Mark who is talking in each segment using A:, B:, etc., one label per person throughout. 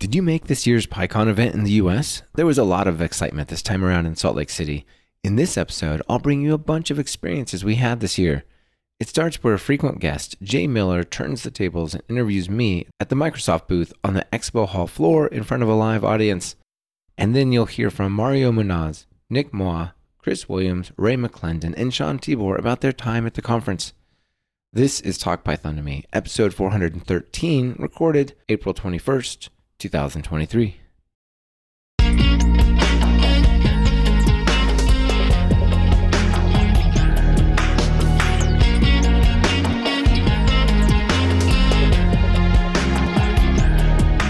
A: Did you make this year's PyCon event in the US? There was a lot of excitement this time around in Salt Lake City. In this episode, I'll bring you a bunch of experiences we had this year. It starts where a frequent guest, Jay Miller, turns the tables and interviews me at the Microsoft booth on the expo hall floor in front of a live audience. And then you'll hear from Mario Munoz, Nick Muoh, Chris Williams, Ray McLendon, and Sean Tibor about their time at the conference. This is Talk Python to Me, episode 413, recorded April 21st, 2023.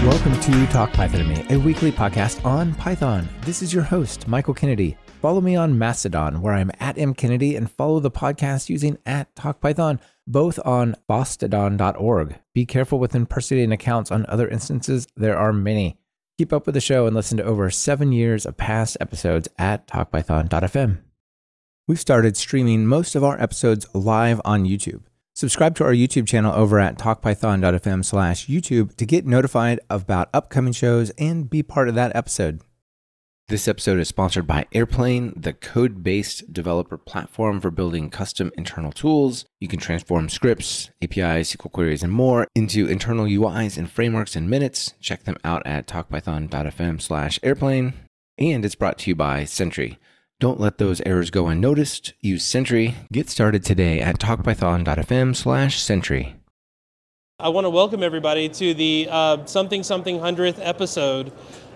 A: Welcome to Talk Python to Me, a weekly podcast on Python. This is your host, Michael Kennedy. Follow me on Mastodon, where I'm at M Kennedy, and follow the podcast using at Talk Python, both on fosstodon.org. Be careful with impersonating accounts on other instances. There are many. Keep up with the show and listen to over seven years of past episodes at talkpython.fm. We've started streaming most of our episodes live on YouTube. Subscribe to our YouTube channel over at talkpython.fm slash YouTube to get notified about upcoming shows and be part of that episode. This episode is sponsored by Airplane, the code based developer platform for building custom internal tools. You can transform scripts, APIs, SQL queries, and more into internal UIs and frameworks in minutes. Check them out at talkpython.fm slash airplane. And it's brought to you by Sentry. Don't let those errors go unnoticed. Use Sentry. Get started today at talkpython.fm slash Sentry.
B: I want to welcome everybody to the uh, something something hundredth episode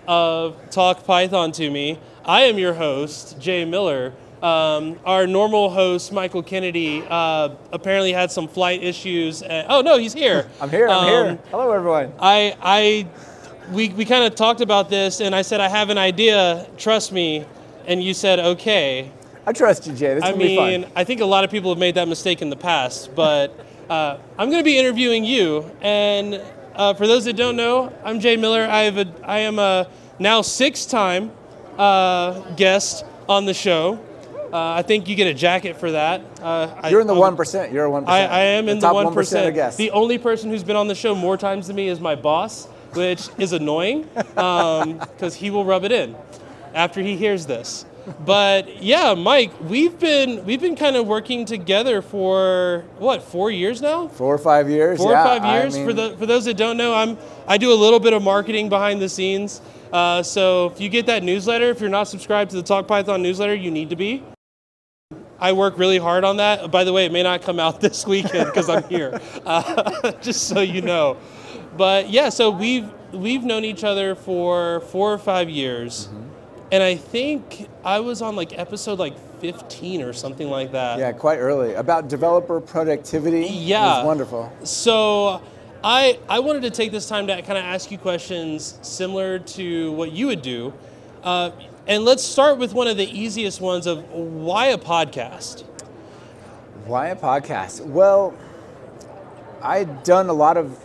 B: of Talk Python to Me. I am your host, Jay Miller. Um, our normal host, Michael Kennedy, uh, apparently had some flight issues. And, oh no, he's here.
C: I'm here. I'm
B: Um,
C: here. Hello, everyone.
B: I, I, we, we kind of talked about this, and I said I have an idea. Trust me, and you said okay.
C: I trust you, Jay. This
B: I
C: will be
B: mean,
C: fun.
B: I think a lot of people have made that mistake in the past, but uh, I'm going to be interviewing you. And uh, for those that don't know, I'm Jay Miller. I, have a, I am a now six-time uh, guest on the show. Uh, I think you get a jacket for that. Uh,
C: You're in the one percent. You're a one
B: I. I am in the
C: top
B: one percent. The only person who's been on the show more times than me is my boss, which is annoying because he will rub it in after he hears this. But yeah, Mike, we've been we've been kind of working together for what four years now?
C: Four or five years.
B: Four
C: yeah,
B: or five
C: I
B: years. for
C: mean,
B: the for those that don't know, I'm I do a little bit of marketing behind the scenes. Uh, so if you get that newsletter, if you're not subscribed to the Talk Python newsletter, you need to be. I work really hard on that. By the way, it may not come out this weekend because I'm here, uh, just so you know. But yeah, so we've we've known each other for four or five years,
C: Mm-hmm.
B: And I think I was on like episode like 15 or something like that.
C: Yeah, quite early about developer productivity.
B: Yeah.
C: it was wonderful.
B: So I I wanted to take this time to kind of ask you questions similar to what you would do. Uh, and let's start with one of the easiest ones of why a podcast?
C: Why a podcast? Well, I'd done a lot of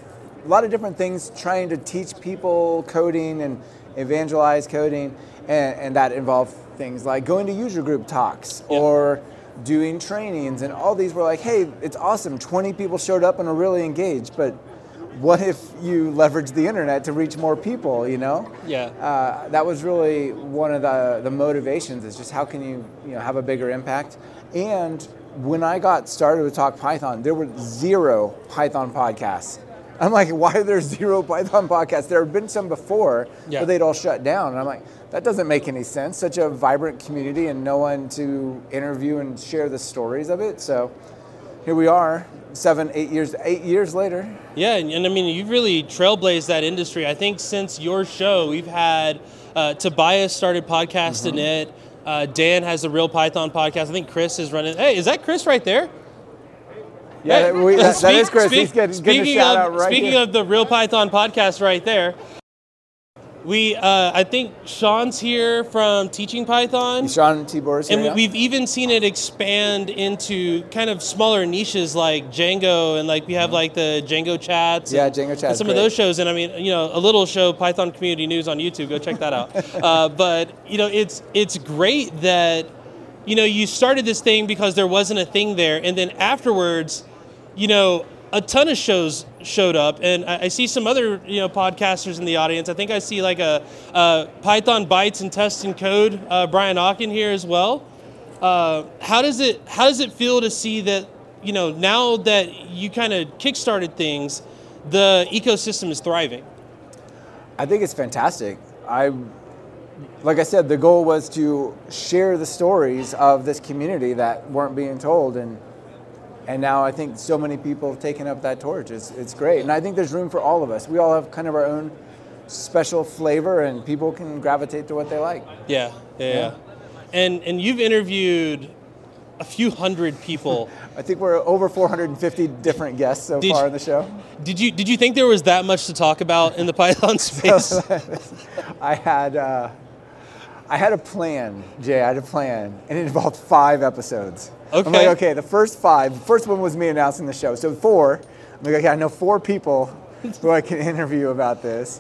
C: a lot of different things trying to teach people coding and evangelize coding, and, and that involved things like going to user group talks
B: Yeah.
C: or doing trainings, and all these were like, hey, it's awesome. 20 people showed up and are really engaged, but what if you leverage the internet to reach more people? You know?
B: Yeah.
C: uh, that was really one of the, the motivations is just how can you, you know, have a bigger impact. And when I got started with Talk Python, there were zero Python podcasts. I'm like, why are there zero Python podcasts? There have been some before,
B: Yeah.
C: but they'd all shut down. And I'm like, that doesn't make any sense. Such a vibrant community and no one to interview and share the stories of it. So here we are, seven, eight years, eight years later.
B: Yeah, and, and I mean, you've really trailblazed that industry. I think since your show, we've had uh, Tobias started Podcast.__init__. Uh, Dan has the Real Python podcast. I think Chris is running. Hey, is that Chris right there?
C: Yeah, that, we, that, that
B: speak-
C: is Chris.
B: speak-
C: He's getting, getting a
B: speaking
C: shout
B: of,
C: out right
B: Speaking
C: here.
B: of the Real Python podcast right there, we uh, I think Sean's here from Teaching Python.
C: Sean Tibor's here.
B: And
C: yeah?
B: we've even seen it expand into kind of smaller niches like Django, and like we have like the Django chats.
C: Mm-hmm. Yeah, Django
B: and
C: chats,
B: some of those shows, and I mean, you know, a little show, Python Community News on YouTube. Go check that out. uh, but you know, it's it's great that you know you started this thing because there wasn't a thing there, and then afterwards, you know, a ton of shows showed up, and I, see some other you know podcasters in the audience. I think I see like a, a Python Bytes and Test and Code, uh, Brian Okken here as well. Uh, how does it how does it feel to see that you know now that you kind of kickstarted things, the ecosystem is thriving?
C: I think it's fantastic. I like I said, the goal was to share the stories of this community that weren't being told, and and now I think so many people have taken up that torch. It's it's great, and I think there's room for all of us. We all have kind of our own special flavor, and people can gravitate to what they like.
B: Yeah, yeah, yeah. And and you've interviewed a few hundred people.
C: I think we're over 450 different guests so did far in the show.
B: Did you did you think there was that much to talk about in the Python space?
C: I had. Uh, I had a plan, Jay. I had a plan, and it involved five episodes. Okay. I'm like, okay, the first five. The first one was me announcing the show. So four. I'm like, okay, I know four people who I can interview about this.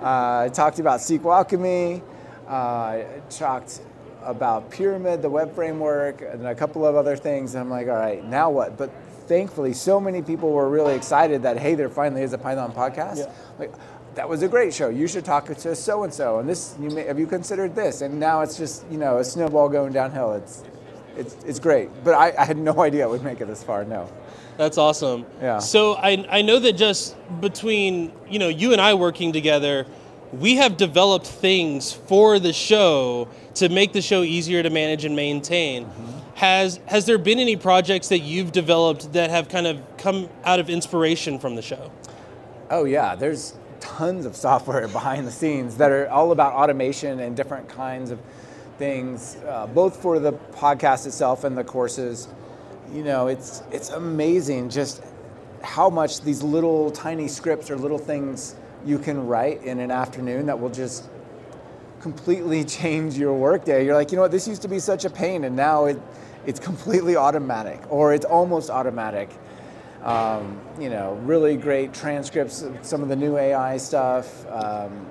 C: Uh, I talked about SQL Alchemy. Uh, I talked about Pyramid, the web framework, and a couple of other things. And I'm like, all right, now what? But thankfully, so many people were really excited that hey, there finally is a Python podcast. Yeah. Like, that was a great show. You should talk to so and so, and this. You may, have you considered this? And now it's just you know a snowball going downhill. It's it's it's great. But I, I had no idea it would make it this far. No.
B: That's awesome.
C: Yeah.
B: So I I know that just between you know you and I working together, we have developed things for the show to make the show easier to manage and maintain. Mm-hmm. Has has there been any projects that you've developed that have kind of come out of inspiration from the show?
C: Oh yeah, there's tons of software behind the scenes that are all about automation and different kinds of things, uh, both for the podcast itself and the courses. You know, it's it's amazing just how much these little tiny scripts or little things you can write in an afternoon that will just completely change your workday. You're like, you know what, this used to be such a pain, and now it it's completely automatic, or it's almost automatic. Um, you know, really great transcripts some of the new AI stuff. Um,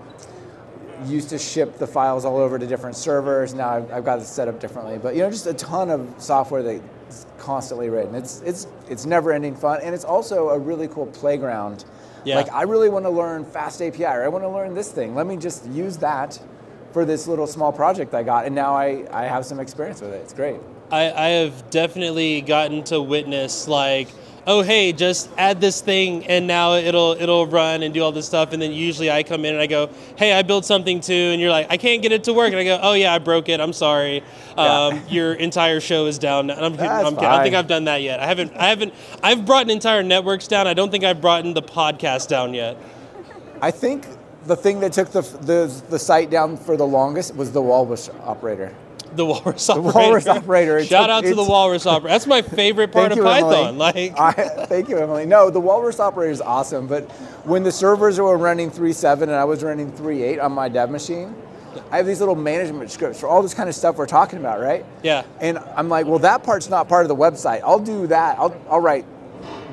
C: used to ship the files all over to different servers. Now I've, I've, got it set up differently. But you know, just a ton of software that's constantly written. It's it's it's never-ending fun, and it's also a really cool playground. Yeah. Like I really want to learn Fast API, or I want to learn this thing. Let me just use that for this little small project I got, and now I, I have some experience with it. It's great.
B: I, I have definitely gotten to witness like oh hey just add this thing and now it'll it'll run and do all this stuff. And then usually i come in and i go hey i built something too. And you're like i can't get it to work. And i go oh yeah i broke it. I'm sorry. Um, yeah. your entire show is down. I'm, I'm, I'm i don't think i've done that yet. I haven't i haven't i've brought an entire networks down. I don't think i've brought the podcast down yet.
C: I think the thing that took the, the, the site down for the longest was the walrus operator
B: the walrus operator.
C: The walrus operator.
B: Shout out to the walrus operator. That's my favorite part of you, Python.
C: Emily. Like, I, thank you, Emily. No, the walrus operator is awesome. But when the servers were running 3.7 and I was running 3.8 on my dev machine, I have these little management scripts for all this kind of stuff we're talking about, right?
B: Yeah.
C: And I'm like, well, that part's not part of the website. I'll do that. I'll, I'll write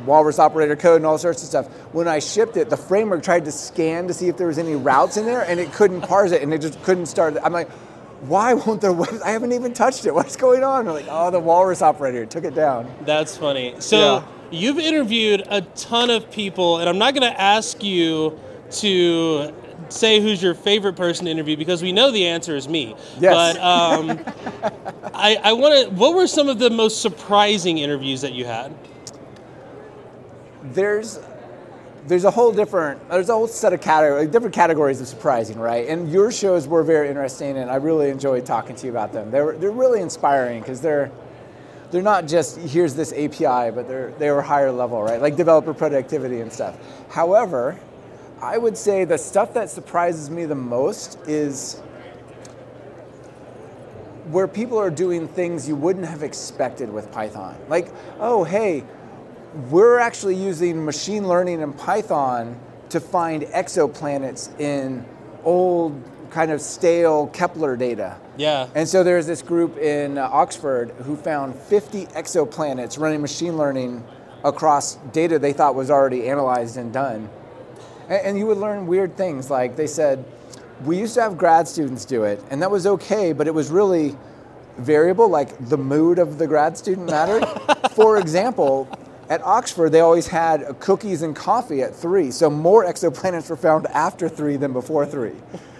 C: walrus operator code and all sorts of stuff. When I shipped it, the framework tried to scan to see if there was any routes in there, and it couldn't parse it, and it just couldn't start. I'm like, why won't their web? I haven't even touched it. What's going on? They're like, oh, the walrus operator took it down.
B: That's funny. So yeah. you've interviewed a ton of people, and I'm not going to ask you to say who's your favorite person to interview because we know the answer is me.
C: Yes.
B: But um, I, I want to. What were some of the most surprising interviews that you had?
C: There's there's a whole different there's a whole set of categories different categories of surprising right? And your shows were very interesting and i really enjoyed talking to you about them. They're, they're really inspiring because they're they're not just here's this api but they're they were higher level right? Like developer productivity and stuff. However i would say the stuff that surprises me the most is where people are doing things you wouldn't have expected with python. Like oh hey we're actually using machine learning and Python to find exoplanets in old kind of stale Kepler data.
B: Yeah.
C: And so there's this group in uh, Oxford who found 50 exoplanets running machine learning across data they thought was already analyzed and done. And, and you would learn weird things like they said, we used to have grad students do it, and that was okay, but it was really variable, like the mood of the grad student mattered. For example, at Oxford, they always had cookies and coffee at three. So more exoplanets were found after three than before three.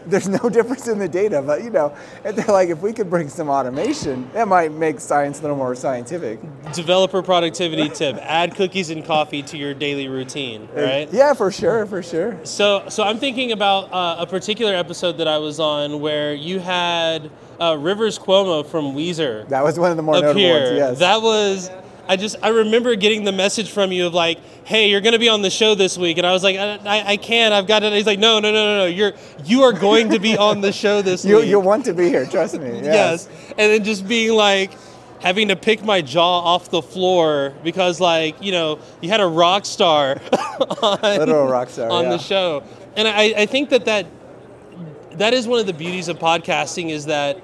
C: There's no difference in the data, but you know, and they're like, if we could bring some automation, that might make science a little more scientific.
B: Developer productivity tip: add cookies and coffee to your daily routine. Right?
C: Yeah, for sure, for sure.
B: So, so I'm thinking about uh, a particular episode that I was on where you had uh, Rivers Cuomo from Weezer
C: That was one of the more notable ones. Yes.
B: That was. I just I remember getting the message from you of like, hey, you're going to be on the show this week, and I was like, I, I, I can't. I've got it. He's like, no, no, no, no, no. You're you are going to be on the show this
C: you
B: week.
C: you want to be here, trust me.
B: yes. And then just being like having to pick my jaw off the floor because like you know you had a rock star on,
C: Literal rock star,
B: on
C: yeah.
B: the show and I, I think that, that that is one of the beauties of podcasting is that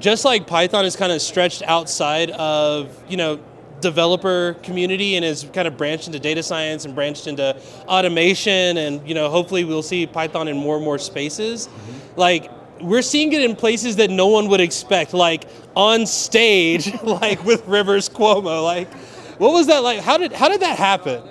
B: just like python is kind of stretched outside of you know developer community and has kind of branched into data science and branched into automation and you know hopefully we'll see python in more and more spaces like we're seeing it in places that no one would expect like on stage like with rivers cuomo like what was that like how did how did that happen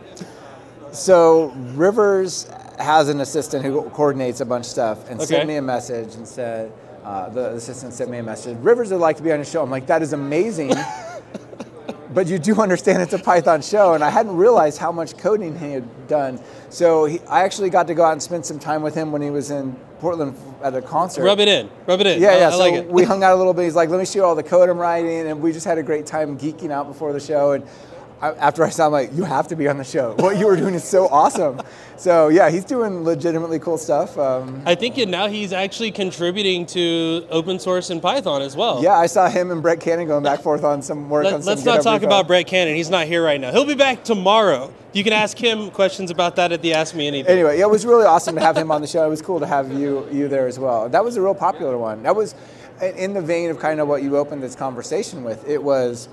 C: So Rivers has an assistant who coordinates a bunch of stuff and
B: Okay.
C: sent me a message and said, uh, the assistant sent me a message. Rivers would like to be on your show. I'm like, that is amazing. but you do understand it's a Python show, and I hadn't realized how much coding he had done. So he, I actually got to go out and spend some time with him when he was in Portland at a concert.
B: rub it in rub it in
C: Yeah,
B: I-
C: yeah.
B: I
C: so
B: like it
C: we hung out a little bit. He's like, "Let me show you all the code I'm writing," and we just had a great time geeking out before the show. And I, after I saw him, like, "You have to be on the show. What you were doing is so awesome." So yeah, he's doing legitimately cool stuff. Um,
B: I think now he's actually contributing to open source in Python as well.
C: yeah, I saw him and Brett Cannon going back and forth on some work on
B: Let,
C: some
B: us not talk
C: repo.
B: about Brett Cannon. He's not here right now. He'll be back tomorrow. You can ask him questions about that at the Ask Me Anything.
C: Anyway, yeah, it was really awesome to have him on the show. It was cool to have you you there as well. That was a real popular one. That was in the vein of kind of what you opened this conversation with. It was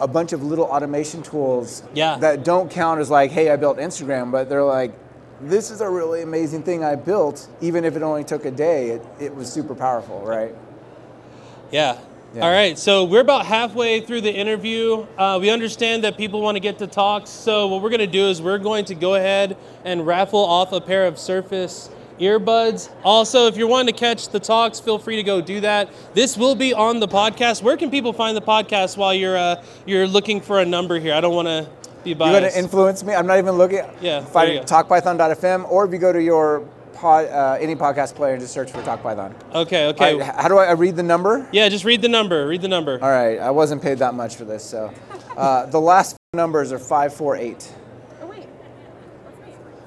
C: a bunch of little automation tools
B: Yeah.
C: that don't count as like, hey, I built Instagram, but they're like, this is a really amazing thing I built, even if it only took a day. It, it was super powerful, right?
B: Yeah.
C: Yeah.
B: All right. So we're about halfway through the interview. Uh, we understand that people want to get to talks. So what we're going to do is we're going to go ahead and raffle off a pair of Surface earbuds. Also, if you're wanting to catch the talks, feel free to go do that. This will be on the podcast. Where can people find the podcast while you're uh, you're looking for a number here? I don't want to be
C: You're going to influence me. I'm not even looking.
B: Yeah,
C: Find talkpython.fm, or if you go to your pod, uh, any podcast player and just search for TalkPython.
B: okay. Okay.
C: Right, how do I, I read the number?
B: Yeah. Just read the number. Read the number.
C: All right, I wasn't paid that much for this, so uh, the last numbers are five four eight.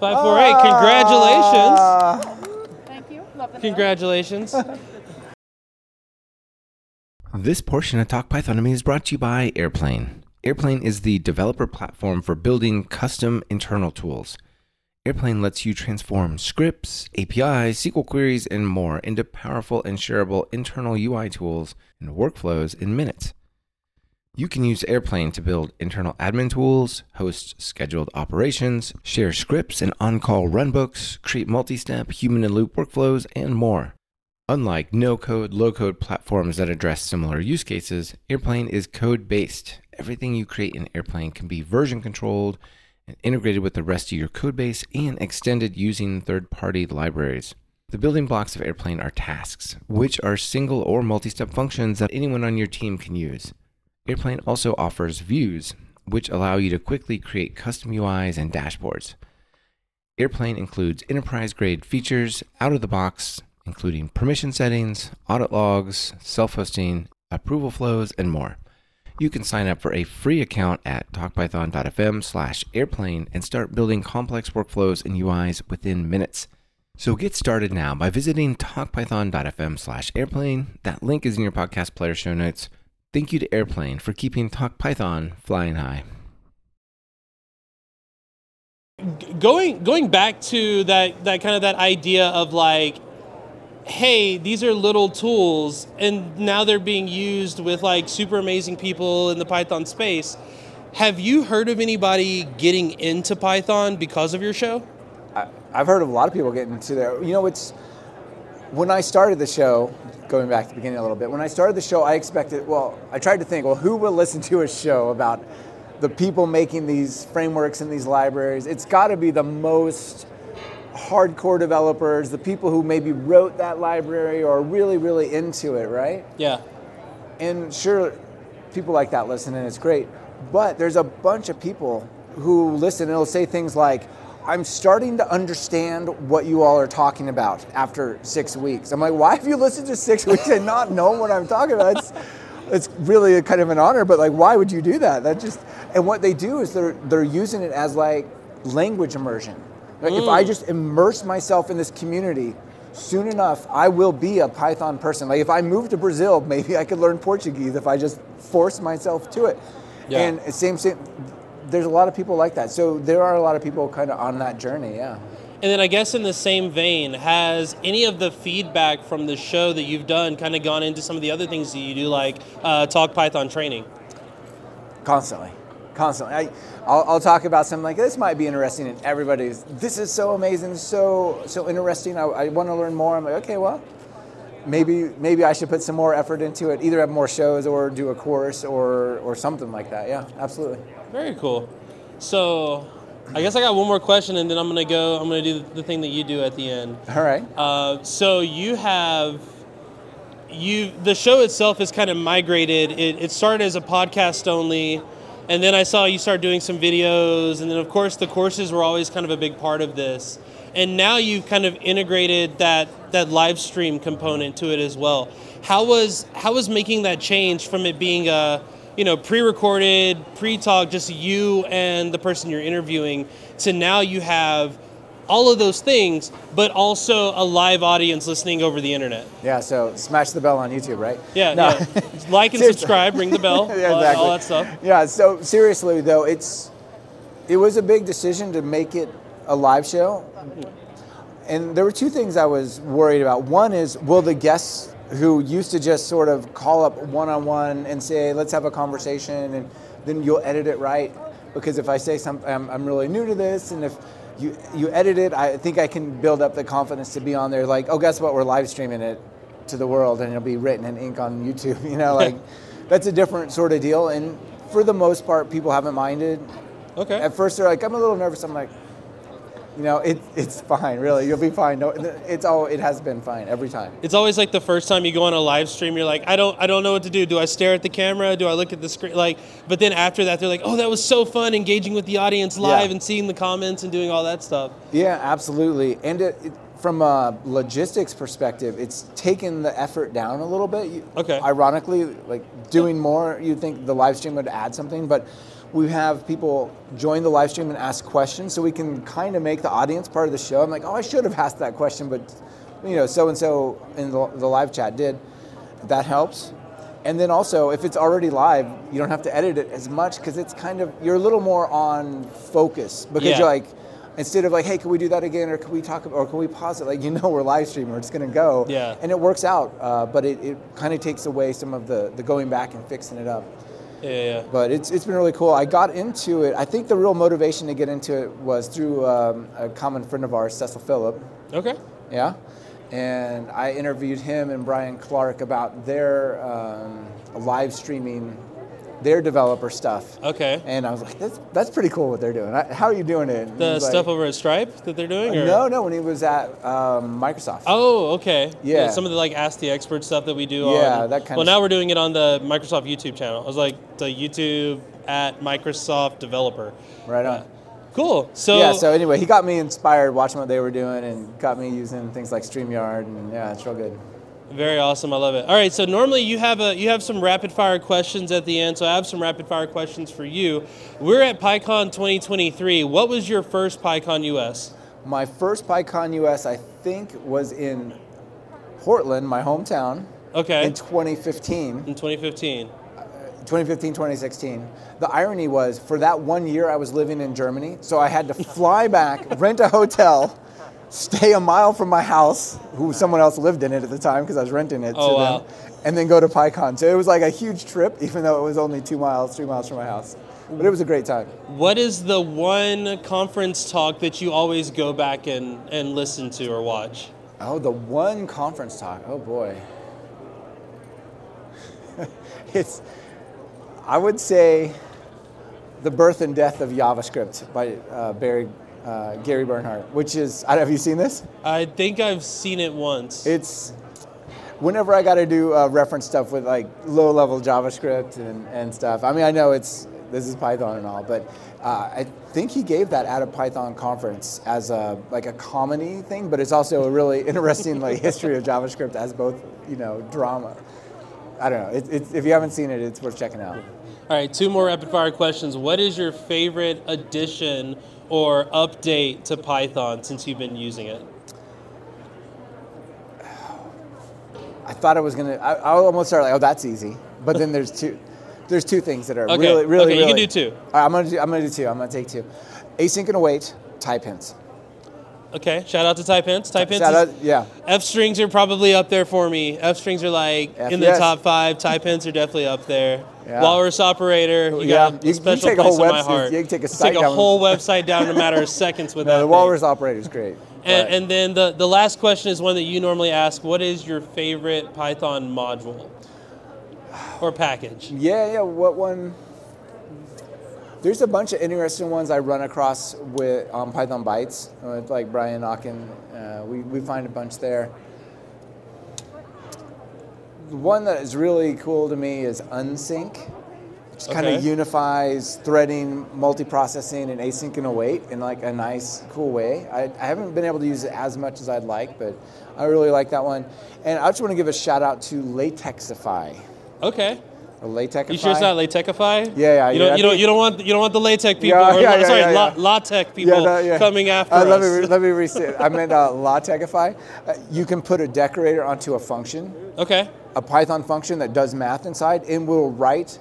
D: Oh wait,
B: Five four eight. Congratulations.
C: Uh,
D: thank you. Love the.
B: Congratulations.
A: This portion of Talk Python to me is brought to you by Airplane. Airplane is the developer platform for building custom internal tools. Airplane lets you transform scripts, APIs, SQL queries, and more into powerful and shareable internal UI tools and workflows in minutes. You can use Airplane to build internal admin tools, host scheduled operations, share scripts and on call runbooks, create multi step human in loop workflows, and more. Unlike no code, low code platforms that address similar use cases, Airplane is code based. Everything you create in Airplane can be version controlled and integrated with the rest of your code base and extended using third party libraries. The building blocks of Airplane are tasks, which are single or multi step functions that anyone on your team can use. Airplane also offers views, which allow you to quickly create custom UIs and dashboards. Airplane includes enterprise grade features out of the box, including permission settings, audit logs, self hosting, approval flows, and more. You can sign up for a free account at talkpython.fm slash airplane and start building complex workflows and UIs within minutes. So get started now by visiting talkpython.fm slash airplane. That link is in your podcast player show notes. Thank you to Airplane for keeping Talk Python flying high.
B: going going back to that that kind of that idea of like hey these are little tools and now they're being used with like super amazing people in the python space have you heard of anybody getting into python because of your show
C: I, I've heard of a lot of people getting into there. You know, it's when I started the show, going back to the beginning a little bit, when I started the show, I expected, well, I tried to think, well, who will listen to a show about the people making these frameworks and these libraries. It's got to be the most hardcore developers, the people who maybe wrote that library or are really, really into it, right?
B: Yeah.
C: And sure, people like that listen and it's great. But there's a bunch of people who listen and it'll say things like, I'm starting to understand what you all are talking about after six weeks. I'm like, why have you listened to six weeks and not known what I'm talking about? It's, it's really a kind of an honor, but like, why would you do that? That just, and what they do is they're they're using it as like language immersion. Like if I mm. just immerse myself in this community, soon enough I will be a Python person. Like if I move to Brazil, maybe I could learn Portuguese if I just force myself to it.
B: Yeah.
C: And same same. There's a lot of people like that. So there are a lot of people kind of on that journey. Yeah.
B: And then I guess in the same vein, has any of the feedback from the show that you've done kind of gone into some of the other things that you do, like uh, Talk Python training?
C: Constantly, constantly. I, I'll, I'll talk about something like this might be interesting, and everybody's this is so amazing, so so interesting. I, I want to learn more. I'm like, okay, well, maybe maybe I should put some more effort into it. Either have more shows or do a course or or something like that. Yeah, absolutely.
B: Very cool. So, I guess I got one more question, and then I'm gonna go. I'm gonna do the thing that you do at the end.
C: All right.
B: Uh, so you have you the show itself is kind of migrated. It, it started as a podcast only, and then I saw you start doing some videos, and then of course the courses were always kind of a big part of this. And now you've kind of integrated that that live stream component to it as well. How was how was making that change from it being a you know pre-recorded, pre-talk, just you and the person you're interviewing, to now you have all of those things, but also a live audience listening over the internet.
C: Yeah. So smash the bell on YouTube, right?
B: Yeah,
C: No.
B: yeah. like and subscribe, ring the bell,
C: Yeah,
B: all,
C: exactly.
B: all that stuff.
C: Yeah. So seriously though, it's it was a big decision to make it a live show, mm-hmm. and there were two things I was worried about. One is will the guests who used to just sort of call up one on one and say let's have a conversation, and then you'll edit it right because if I say something, I'm, I'm really new to this, and if you you edit it, I think I can build up the confidence to be on there. Like, oh, guess what? We're live streaming it to the world, and it'll be written in ink on YouTube. You know, like that's a different sort of deal. And for the most part, people haven't minded.
B: Okay.
C: At first, they're like, I'm a little nervous. I'm like, you know, it, it's fine, really. You'll be fine. No, it's all. It has been fine every time.
B: It's always like the first time you go on a live stream, you're like, I don't, I don't know what to do. Do I stare at the camera? Do I look at the screen? Like, but then after that, they're like, oh, that was so fun, engaging with the audience live
C: Yeah.
B: and seeing the comments and doing all that stuff.
C: Yeah, absolutely. And it, it, from a logistics perspective, it's taken the effort down a little bit. You-
B: Okay.
C: Ironically, like doing more, you'd think the live stream would add something, but we have people join the live stream and ask questions, so we can kind of make the audience part of the show. I'm like, oh, I should have asked that question, but you know, so and so in the, the live chat did. That helps. And then also, if it's already live, you don't have to edit it as much because it's kind of you're a little more on focus because
B: Yeah.
C: you're like instead of like, hey, can we do that again, or can we talk, or can we pause it? Like you know, we're live streaming, it's going to go.
B: Yeah.
C: And it works out, uh, but it, it kind of takes away some of the the going back and fixing it up.
B: Yeah, yeah.
C: But it's, it's been really cool. I got into it. I think the real motivation to get into it was through um, a common friend of ours, Cecil Phillip.
B: Okay.
C: Yeah. And I interviewed him and Brian Clark about their um, live streaming, their developer stuff.
B: Okay.
C: And I was like, that's, that's pretty cool what they're doing. I, how are you doing it?
B: The
C: was like,
B: stuff over at Stripe that they're doing? Or?
C: No, no, when he was at um, Microsoft.
B: Oh, okay.
C: Yeah.
B: Some of the like Ask the Expert stuff that we do
C: Yeah,
B: on.
C: that kind
B: Well,
C: of
B: now we're doing it on the Microsoft YouTube channel. I was like the YouTube at Microsoft Developer.
C: Right on.
B: Uh, cool. So,
C: yeah, so anyway, he got me inspired watching what they were doing and got me using things like StreamYard. And yeah, it's real good.
B: Very awesome. I love it. All right. So normally you have a you have some rapid fire questions at the end. So I have some rapid fire questions for you. We're at PyCon 2023. What was your first PyCon US?
C: My first PyCon US, I think, was in Portland, my hometown,
B: Okay.
C: in 2015.
B: in 2015.
C: Uh, 2015, 2016. The irony was, for that one year, I was living in Germany, so I had to fly back, rent a hotel, stay a mile from my house, who someone else lived in it at the time because I was renting it
B: Oh,
C: to
B: wow.
C: them, and then go to PyCon. So it was like a huge trip, even though it was only two miles, three miles from my house. But it was a great time.
B: What is the one conference talk that you always go back and, and listen to or watch?
C: Oh, the one conference talk. Oh boy. it's I would say The Birth and Death of JavaScript by uh, Barry uh, Gary Bernhardt, which is I- have you seen this?
B: I think I've seen it once.
C: It's whenever I got to do uh, reference stuff with like low level JavaScript and, and stuff. I mean, I know it's this is Python and all, but uh, I think he gave that at a Python conference as a like a comedy thing, but it's also a really interesting like history of JavaScript as both you know drama. I don't know. It, it's if you haven't seen it, it's worth checking out.
B: All right, two more rapid fire questions. What is your favorite addition or update to Python since you've been using it?
C: I thought I was gonna. I, I almost started like, oh, that's easy. But then there's two. There's two things that are
B: Okay,
C: really, really,
B: okay, you can
C: really-
B: do two.
C: All right, I'm gonna do. I'm gonna do two. I'm gonna take two. Async and await type hints.
B: Okay, shout out to type hints. Type hints.
C: Shout
B: is-
C: out, yeah.
B: F strings are probably up there for me. F strings are like
C: F-
B: in the
C: yes.
B: top five. Type hints are definitely up there.
C: Yeah.
B: Walrus operator, you
C: Yeah,
B: got
C: you-
B: a
C: you
B: special
C: take a whole
B: in my
C: website-
B: heart.
C: you can take a site
B: take a whole website down in a matter of seconds with
C: No,
B: that.
C: the
B: thing.
C: Walrus operator is great.
B: And, and then the, the last question is one that you normally ask. What is your favorite Python module or package?
C: yeah, yeah. What one? There's a bunch of interesting ones I run across with um, Python Bytes with like Brian Okken. Uh, we we find a bunch there. One that is really cool to me is Unsync, which kind of unifies threading, multiprocessing, and async and await in like a nice, cool way. I, I haven't been able to use it as much as I'd like, but I really like that one. And I just want to give a shout out to Latexify
B: Okay.
C: Or Latexify.
B: You sure it's not Latexify?
C: Yeah, yeah,
B: You
C: yeah,
B: don't,
C: I
B: you don't, you don't want, you don't want the LaTeX people,
C: Yeah,
B: or,
C: yeah, yeah,
B: sorry,
C: yeah,
B: La,
C: yeah.
B: LaTeX people
C: no, yeah.
B: coming after
C: Uh,
B: us.
C: let me re- let me restate. I meant uh, LaTeXify. Uh, you can put a decorator onto a function,
B: okay.
C: a Python function that does math inside, and will write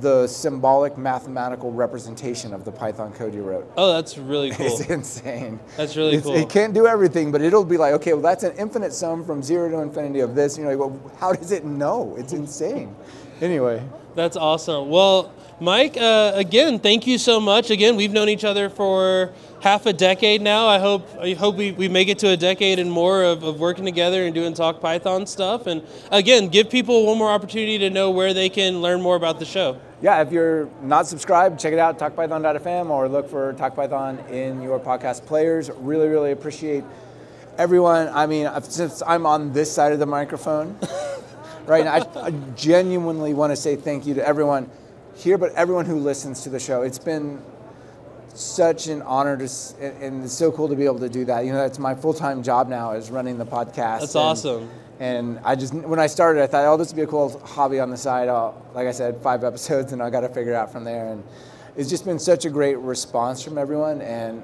C: the symbolic mathematical representation of the Python code you wrote.
B: Oh, that's really cool.
C: It's insane.
B: That's really
C: It's-
B: cool.
C: It can't do everything, but it'll be like, okay, well, that's an infinite sum from zero to infinity of this. You know, well, how does it know? It's insane. Anyway,
B: That's awesome. Well, Mike, uh, again, thank you so much. Again, we've known each other for half a decade now. I hope I hope we, we make it to a decade and more of, of working together and doing Talk Python stuff. And again, give people one more opportunity to know where they can learn more about the show.
C: yeah, if you're not subscribed, check it out, talkpython.fm, or look for TalkPython in your podcast players. Really, really appreciate everyone. I mean, since I'm on this side of the microphone, right now, I, I genuinely want to say thank you to everyone here, but everyone who listens to the show. It's been such an honor to, and and it's so cool to be able to do that. You know, that's my full time job now is running the podcast.
B: That's
C: and-
B: awesome.
C: And I just, when I started, I thought, oh, this would be a cool hobby on the side. Oh, like I said, five episodes, and I got to figure it out from there. And it's just been such a great response from everyone, and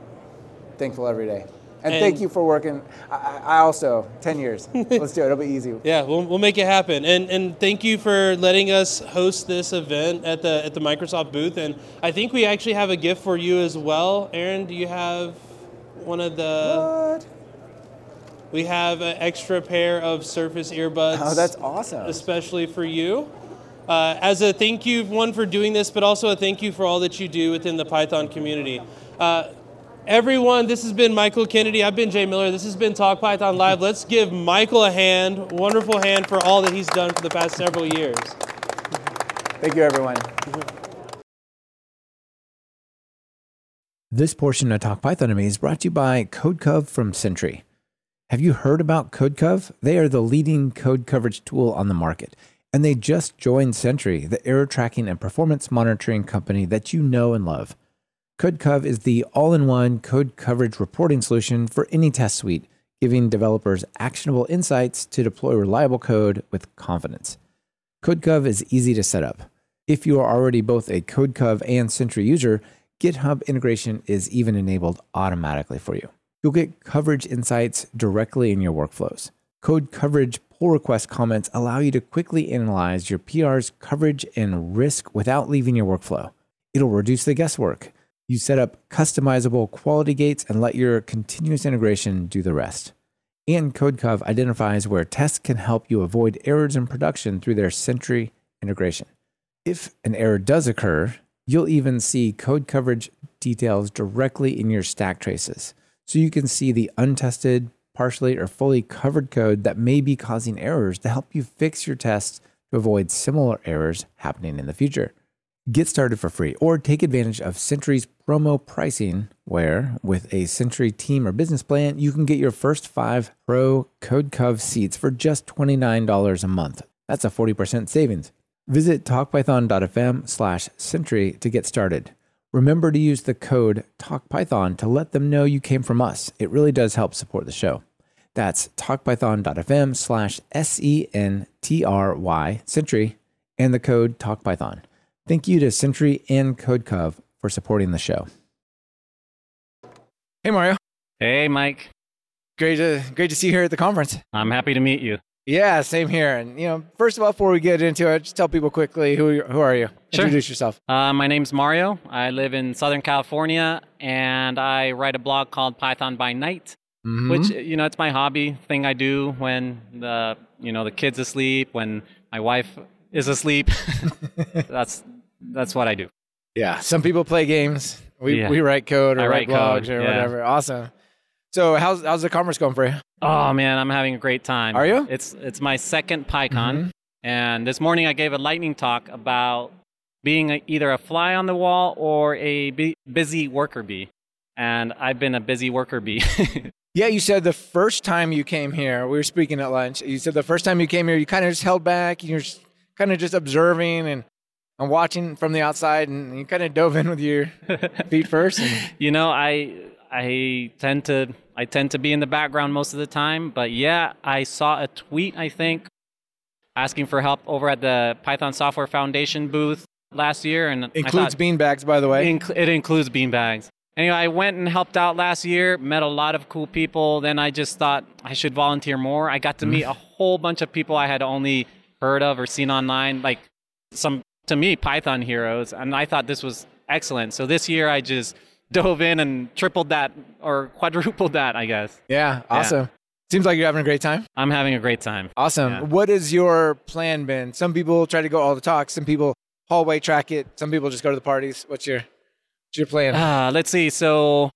C: thankful every day. And,
B: And-
C: thank you for working. I, I I also, 10 years. Let's do it. It'll be easy.
B: Yeah, we'll, we'll make it happen. And and thank you for letting us host this event at the at the Microsoft booth. And I think we actually have a gift for you as well. Aaron, do you have one of the?
C: What?
B: We have an extra pair of Surface earbuds.
C: Oh, that's awesome.
B: Especially for you. Uh, as a thank you, one for doing this, but also a thank you for all that you do within the Python community. Uh, everyone, this has been Michael Kennedy. I've been Jay Miller. This has been Talk Python Live. Let's give Michael a hand, wonderful hand for all that he's done for the past several years.
C: Thank you, everyone.
A: This portion of Talk Python to Me is brought to you by CodeCov from Sentry. Have you heard about CodeCov? They are the leading code coverage tool on the market, and they just joined Sentry, the error tracking and performance monitoring company that you know and love. CodeCov is the all in one code coverage reporting solution for any test suite, giving developers actionable insights to deploy reliable code with confidence. CodeCov is easy to set up. If you are already both a CodeCov and Sentry user, GitHub integration is even enabled automatically for you. You'll get coverage insights directly in your workflows. Code coverage pull request comments allow you to quickly analyze your PR's coverage and risk without leaving your workflow. It'll reduce the guesswork. You set up customizable quality gates and let your continuous integration do the rest. And CodeCov identifies where tests can help you avoid errors in production through their Sentry integration. If an error does occur, you'll even see code coverage details directly in your stack traces. So you can see the untested, partially or fully covered code that may be causing errors to help you fix your tests to avoid similar errors happening in the future. Get started for free or take advantage of Sentry's promo pricing, where with a Sentry team or business plan, you can get your first five Pro Code Cov seats for just $29 a month. That's a 40% savings. Visit talkpython.fm slash Sentry to get started. Remember to use the code TalkPython to let them know you came from us. It really does help support the show. That's talkpython.fm slash S E N T R Y Sentry and the code TalkPython. Thank you to Sentry and CodeCov for supporting the show. Hey Mario,
D: Hey, Mike.
C: great to great to see you here at the conference.
D: I'm happy to meet you.
C: Yeah, same here. And you know, first of all, before we get into it, just tell people quickly who who are you?
D: Sure.
C: Introduce yourself.
D: Uh, my name's Mario. I live in Southern California, and I write a blog called Python by Night,
C: Mm-hmm.
D: which you know it's my hobby thing I do when the you know the kids asleep, when my wife is asleep. that's that's what I do.
C: Yeah, some people play games. We
D: Yeah.
C: we write code or
D: I
C: write blogs
D: code,
C: or
D: yeah.
C: whatever. Awesome. So how's how's the commerce going for you?
D: Oh man, I'm having a great time.
C: Are you?
D: It's it's my second PyCon,
C: Mhm.
D: and this morning I gave a lightning talk about being a, either a fly on the wall or a bu- busy worker bee, and I've been a busy worker bee.
C: Yeah, you said the first time you came here, we were speaking at lunch. You said the first time you came here, you kind of just held back. You're kind of just observing and and watching from the outside, and you kind of dove in with your feet first. And,
D: you know, I I tend to I tend to be in the background most of the time, but yeah, I saw a tweet I think asking for help over at the Python Software Foundation booth last year, and
C: includes beanbags, by the way.
D: It, inc- it includes beanbags. Anyway, I went and helped out last year, met a lot of cool people. Then I just thought I should volunteer more. I got to mm-hmm. meet a whole bunch of people I had only heard of or seen online, like some, to me, Python heroes. And I thought this was excellent. So this year I just dove in and tripled that or quadrupled that, I guess.
C: yeah, awesome. Seems like you're having a great time.
D: I'm having a great time.
C: Awesome.
D: Yeah.
C: What has your plan been? Some people try to go all the talks. Some people hallway track it. Some people just go to the parties. What's your what's your plan?
D: Ah, let's see. So,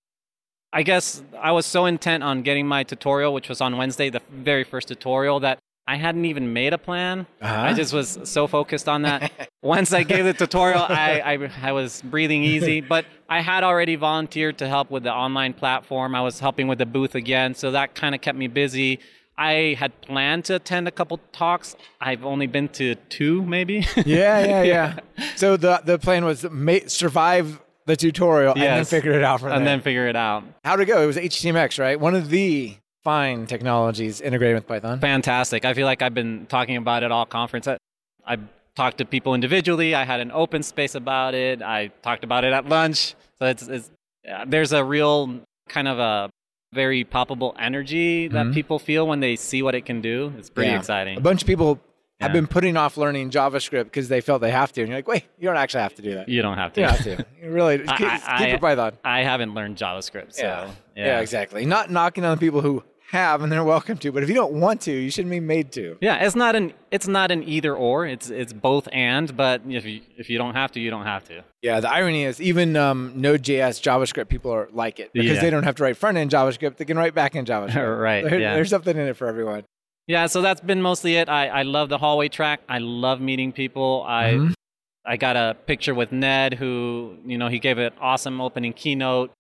D: I guess I was so intent on getting my tutorial, which was on Wednesday, the very first tutorial, that I hadn't even made a plan.
C: Uh-huh.
D: I just was so focused on that. Once I gave the tutorial, I, I, I was breathing easy. But I had already volunteered to help with the online platform. I was helping with the booth again, so that kind of kept me busy. I had planned to attend a couple talks. I've only been to two, maybe.
C: yeah, yeah, yeah. So the the plan was survive the tutorial and then figure it out from
D: and
C: there.
D: then figure it out.
C: How'd it go? It was HTMX, right? One of the fine technologies integrated with Python.
D: fantastic. I feel like I've been talking about it all conference. I, talked to people individually. I had an open space about it. I talked about it at lunch. So it's, it's uh, there's a real kind of a very palpable energy that
C: Mhm.
D: people feel when they see what it can do. It's pretty
C: Yeah.
D: exciting.
C: A bunch of people have been putting off learning JavaScript because they felt they have to, and you're like, wait, you don't actually have to do that.
D: you don't have to.
C: You don't have to. You really just
D: I-
C: keep,
D: I-
C: keep
D: I-
C: your Python.
D: I haven't learned JavaScript, so
C: yeah.
D: yeah.
C: yeah, exactly. Not knocking on the people who have and they're welcome to, but if you don't want to, you shouldn't be made to.
D: Yeah, it's not an it's not an either or. It's it's both and. But if you if you don't have to, you don't have to.
C: Yeah, the irony is even um, Node.js, JavaScript people are like it because
D: Yeah.
C: they don't have to write front end JavaScript; they can write back end JavaScript.
D: Right,
C: There-
D: yeah.
C: There's something in it for everyone.
D: Yeah, so that's been mostly it. I, I love the hallway track. I love meeting people. I
C: Mhm.
D: I got a picture with Ned, who you know he gave an awesome opening keynote.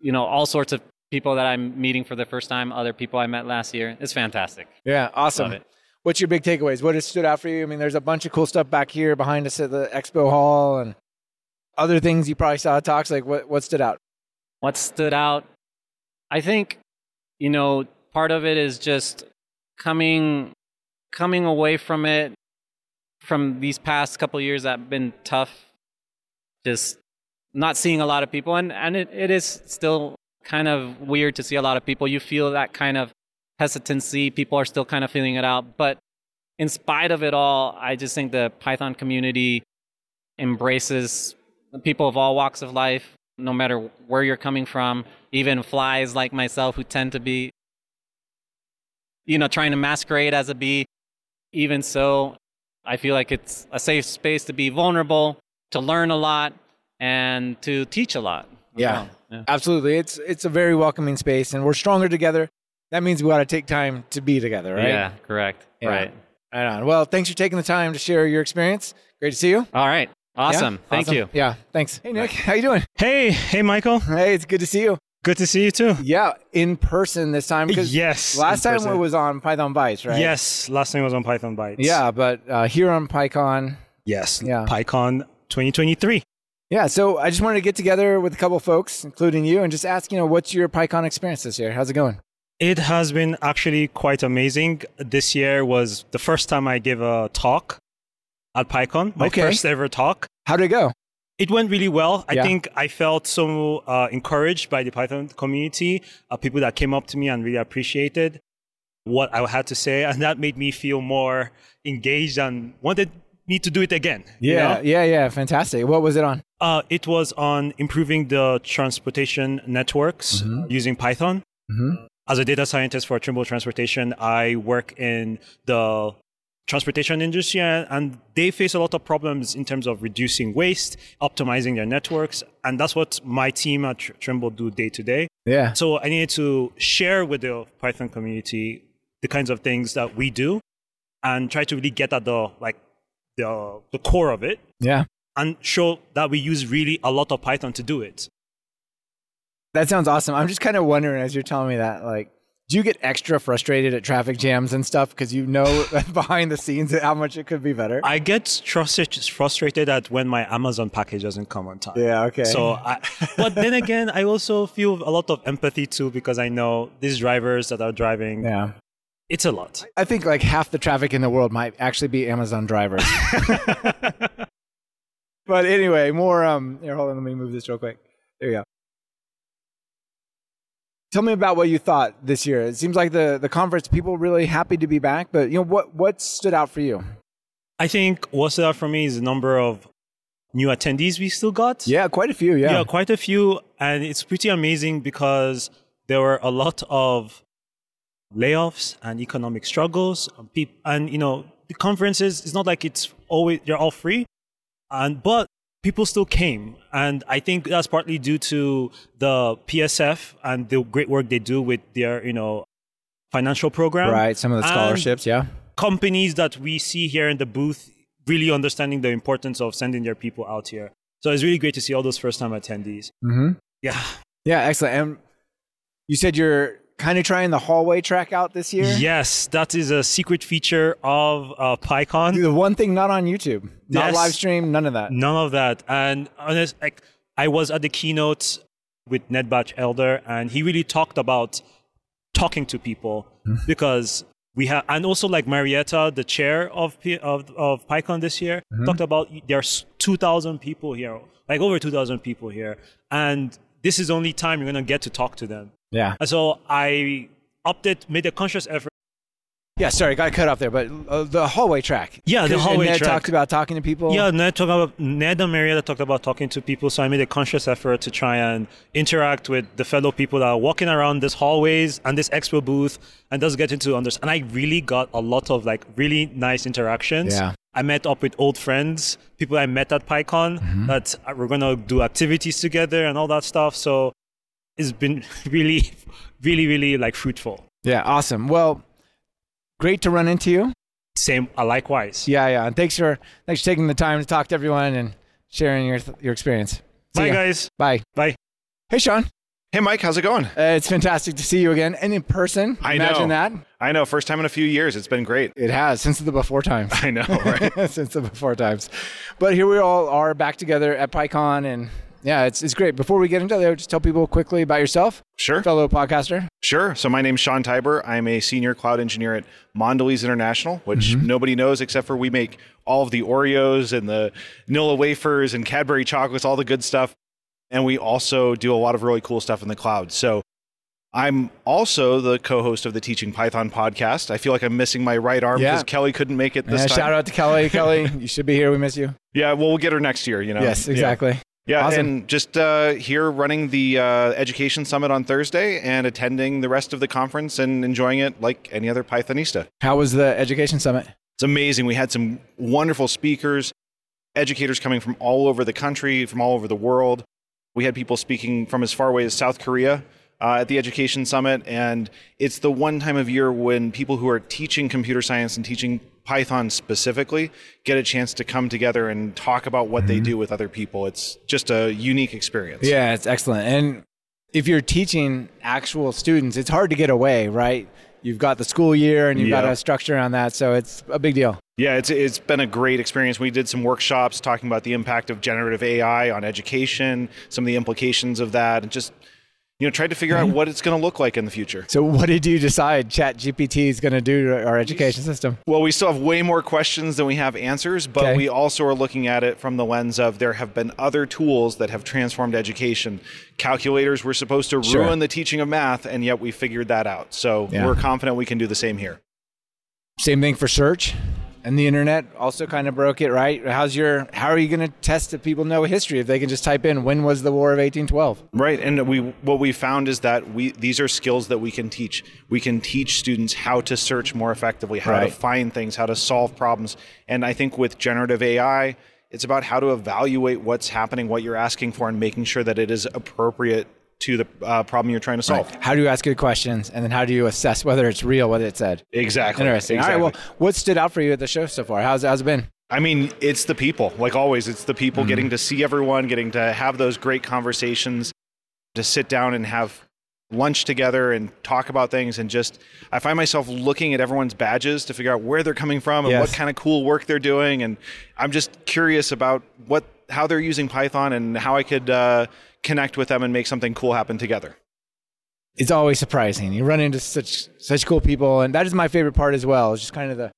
D: You know, all sorts of people that I'm meeting for the first time, other people I met last year. It's fantastic.
C: Yeah, awesome. What's your big takeaways? What has stood out for you? I mean, there's a bunch of cool stuff back here behind us at the expo hall and other things you probably saw at talks. Like what, what stood out?
D: What stood out? I think, you know, part of it is just coming coming away from it from these past couple of years that have been tough. Just not seeing a lot of people and, and it, it is still kind of weird to see a lot of people. You feel that kind of hesitancy. People are still kind of feeling it out. But in spite of it all, I just think the Python community embraces people of all walks of life, no matter where you're coming from, even flies like myself who tend to be, you know, trying to masquerade as a bee. Even so, I feel like it's a safe space to be vulnerable, to learn a lot, and to teach a lot. As
C: Yeah.
D: yeah.
C: Absolutely. It's it's a very welcoming space and we're stronger together. That means we got to take time to be together, right?
D: Yeah, correct.
C: Yeah.
D: Right.
C: Right on. Well, thanks for taking the time to share your experience. Great to see you.
D: All right. Awesome.
C: Yeah?
D: Thank
C: Awesome.
D: you.
C: Yeah, thanks. Hey, Nick, how you doing?
E: Hey, hey, Michael.
C: Hey, it's good to see you.
E: Good to see you too.
C: Yeah, in person this time because
E: Yes.
C: last time
E: person.
C: it was on Python Bytes, right?
E: Yes, last time was on Python Bytes.
C: Yeah, but uh, here on PyCon,
E: Yes.
C: Yeah.
E: PyCon 2023.
C: Yeah. So I just wanted to get together with a couple folks, including you, and just ask, you know, what's your PyCon experience this year? How's it going?
E: It has been actually quite amazing. This year was the first time I gave a talk at PyCon, my
C: Okay.
E: first ever talk.
C: How did it go?
E: It went really well.
C: Yeah.
E: I think I felt so uh, encouraged by the Python community, uh, people that came up to me and really appreciated what I had to say, and that made me feel more engaged and wanted me to do it again. you
C: Yeah,
E: know?
C: yeah, yeah. Fantastic. What was it on?
E: Uh, it was on improving the transportation networks using Python.
C: Mhm.
E: As a data scientist for Trimble Transportation, I work in the transportation industry and, and they face a lot of problems in terms of reducing waste, optimizing their networks. And that's what my team at Trimble do day to day.
C: Yeah.
E: So I needed to share with the Python community the kinds of things that we do and try to really get at the like the the core of it
C: Yeah.
E: and show that we use really a lot of Python to do it.
C: That sounds awesome. I'm just kind of wondering as you're telling me that, like, do you get extra frustrated at traffic jams and stuff because you know behind the scenes how much it could be better?
E: I get frustrated, frustrated at when my Amazon package doesn't come on time.
C: yeah. Okay.
E: So, I, but then again, I also feel a lot of empathy too because I know these drivers that are driving.
C: yeah.
E: It's a lot.
C: I think like half the traffic in the world might actually be Amazon drivers. but anyway, more. Um, here, hold on. Let me move this real quick. There you go. Tell me about what you thought this year. It seems like the the conference people really happy to be back. But you know what what stood out for you?
E: I think what stood out for me is the number of new attendees we still got.
C: Yeah, quite a few. Yeah.
E: yeah, quite a few, and it's pretty amazing because there were a lot of layoffs and economic struggles, and, peop- and you know the conferences. It's not like it's always they're all free, and but people still came, and I think that's partly due to the PSF and the great work they do with their you know financial program.
C: Right. Some of the scholarships. yeah.
E: companies that we see here in the booth really understanding the importance of sending their people out here. So it's really great to see all those first time attendees.
C: Mm-hmm.
E: Yeah.
C: Yeah. Excellent. And you said you're kind of trying the hallway track out this year.
E: Yes, that is a secret feature of uh, PyCon.
C: The one thing not on YouTube, not
E: Yes.
C: live stream, none of that.
E: None of that. And honest, like I was at the keynote with Ned Batchelder, and he really talked about talking to people because we have, and also like Mariatta, the chair of P, of of PyCon this year, talked about there's two thousand people here, like over two thousand people here, and this is only time you're gonna get to talk to them.
C: Yeah.
E: So I opted, made a conscious effort.
C: Yeah, sorry, got cut off there, but uh, the hallway track.
E: Yeah, the hallway
C: Ned
E: track.
C: talked about talking to people.
E: Yeah, Ned talked about Ned and Mariatta talked about talking to people, so I made a conscious effort to try and interact with the fellow people that are walking around these hallways and this expo booth and just getting to understand. And I really got a lot of like really nice interactions.
C: Yeah.
E: I met up with old friends, people I met at PyCon
C: Mm-hmm.
E: that we're gonna do activities together and all that stuff. So it's been really, really, really like fruitful.
C: Yeah, awesome. Well, great to run into you.
E: Same, uh, likewise.
C: Yeah, yeah, and thanks for thanks for taking the time to talk to everyone and sharing your your experience. See
E: Bye,
C: ya.
E: guys.
C: Bye.
E: Bye.
C: Hey, Sean.
F: Hey, Mike, how's it going?
C: Uh, it's fantastic to see you again and in person.
F: I
C: Imagine
F: know.
C: that.
F: I know, first time in a few years. It's been great.
C: It has since the before times.
F: I know, right?
C: since the before times. But here we all are back together at PyCon, and yeah, it's it's great. Before we get into that, just tell people quickly about yourself,
F: sure.
C: fellow podcaster.
F: Sure. So, my name's Sean Tibor. I'm a senior cloud engineer at Mondelez International, which mm-hmm. nobody knows except for we make all of the Oreos and the Nilla wafers and Cadbury chocolates, all the good stuff. And we also do a lot of really cool stuff in the cloud. So, I'm also the co-host of the Teaching Python podcast. I feel like I'm missing my right arm
C: Yeah.
F: because Kelly couldn't make it this
C: Yeah,
F: time.
C: shout out to Kelly. Kelly, you should be here. We miss you.
F: Yeah, well, we'll get her next year. You know.
C: yes, exactly.
F: Yeah,
C: Awesome.
F: and just uh, here running the uh, Education Summit on Thursday and attending the rest of the conference and enjoying it like any other Pythonista.
C: How was the education summit?
F: It's amazing. We had some wonderful speakers, educators coming from all over the country, from all over the world. We had people speaking from as far away as South Korea uh, at the Education Summit, and it's the one time of year when people who are teaching computer science and teaching Python specifically get a chance to come together and talk about what they mm-hmm. do with other people. It's just a unique experience.
C: Yeah, it's excellent. And if you're teaching actual students, it's hard to get away, right? You've got the school year and you've got a structure around that, so it's a big deal.
F: Yeah, it's it's been a great experience. We did some workshops talking about the impact of generative AI on education, some of the implications of that, and just you know tried to figure out what it's going to look like in the future.
C: So, what did you decide Chat GPT is going to do to our education system?
F: Well, we still have way more questions than we have answers, but
C: Okay.
F: we also are looking at it from the lens of there have been other tools that have transformed education. Calculators were supposed to
C: Sure.
F: ruin the teaching of math, and yet we figured that out. So
C: Yeah.
F: we're confident we can do the same here.
C: Same thing for search and the internet also kind of broke it, right? How's your how are you going to test if people know history if they can just type in when was the war of 1812?
F: Right, and we what we found is that we these are skills that we can teach. We can teach students how to search more effectively, how
C: Right.
F: to find things, how to solve problems. And I think with generative AI, it's about how to evaluate what's happening, what you're asking for, and making sure that it is appropriate to the uh, problem you're trying to solve.
C: How do you ask good questions and then how do you assess whether it's real whether it's said?
F: Exactly.
C: Interesting.
F: Exactly.
C: All right, well, what stood out for you at the show so far? How's how's it been?
F: I mean, it's the people. Like always, it's the
C: Mm-hmm.
F: people getting to see everyone, getting to have those great conversations, to sit down and have lunch together and talk about things. And just, I find myself looking at everyone's badges to figure out where they're coming from and
C: Yes.
F: what kind of cool work they're doing. And I'm just curious about what, how they're using Python and how I could uh, connect with them and make something cool happen together.
C: it's always surprising. You run into such such cool people, and that is my favorite part as well. It's just kind of the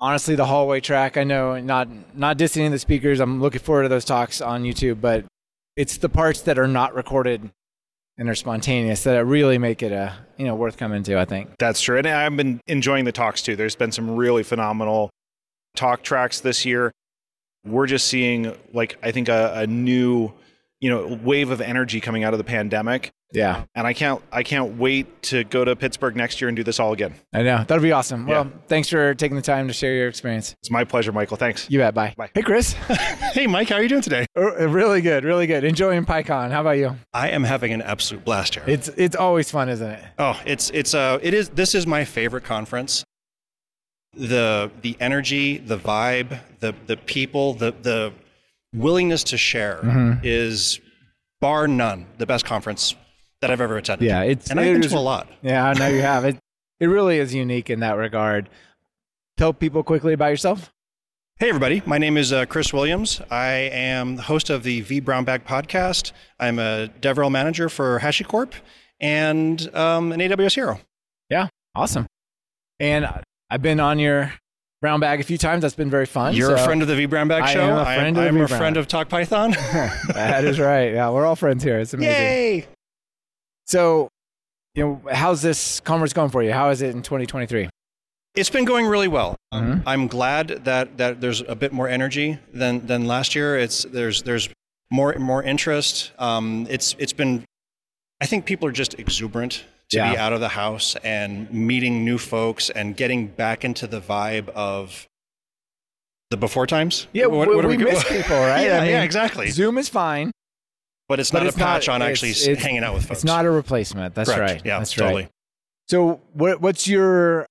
C: honestly the hallway track. I know not not dissing the speakers. I'm looking forward to those talks on YouTube, but it's the parts that are not recorded and are spontaneous that really make it a you know worth coming to. I think.
F: That's true. And I've been enjoying the talks too. There's been some really phenomenal talk tracks this year. We're just seeing like I think a, a new, you know, wave of energy coming out of the pandemic.
C: Yeah,
F: And I can't I can't wait to go to Pittsburgh next year and do this all again.
C: I know that'll be awesome. Well, thanks for taking the time to share your experience.
F: It's my pleasure, Michael. Thanks.
C: You bet. Bye.
F: Bye.
C: Hey, Chris.
G: Hey, Mike, how are you doing today?
C: Uh, really good. Really good. Enjoying PyCon. How about you?
G: I am having an absolute blast here.
C: It's it's always fun, isn't it?
G: oh, it's it's uh it is this is my favorite conference. The the energy, the vibe, the the people, the the willingness to share
C: Mm-hmm.
G: is bar none the best conference that I've ever attended.
C: Yeah, it's
G: and I've been
C: is-
G: to a lot.
C: Yeah, I know you have. It it really is unique in that regard. Tell people quickly about yourself.
G: Hey, everybody. My name is uh, Chris Williams. I am the host of the vBrownBag podcast. I'm a DevRel manager for HashiCorp and um, an AWS hero.
C: Yeah, awesome. And I've been on your brown bag a few times. That's been very fun.
G: You're a friend of the vBrownBag show.
C: I
G: show.
C: am a friend of the
G: I'm a friend of Talk Python.
C: that is right. Yeah, we're all friends here. It's amazing.
G: Yay!
C: So, you know, how's this conference going for you? How is it in 2023?
G: It's been going really well. Um,
C: Mhm.
G: I'm glad that, that there's a bit more energy than, than last year. It's there's there's more more interest. Um, it's it's been. I think people are just exuberant to be out of the house and meeting new folks and getting back into the vibe of the before times.
C: Yeah,
G: What- are
C: we,
G: what do
C: we miss people, right?
G: yeah,
C: I mean,
G: yeah, exactly.
C: Zoom is fine.
G: But it's
C: but
G: not
C: it's
G: a patch
C: not-
G: on actually
C: it's- it's-
G: hanging out with folks.
C: It's not a replacement. That's
G: Correct.
C: right.
G: Yeah,
C: That's
G: totally.
C: right. So, what, what's your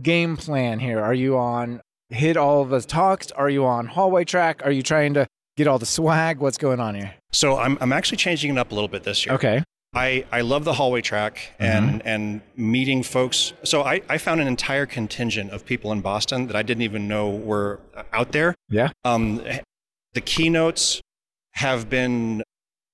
C: game plan here? Are you on hit all of the talks? Are you on hallway track? Are you trying to get all the swag? What's going on here?
G: So I'm I'm actually changing it up a little bit this year.
C: Okay.
G: I, I love the hallway track and, and meeting folks. So I, I found an entire contingent of people in Boston that I didn't even know were out there.
C: Yeah.
G: Um, the keynotes have been,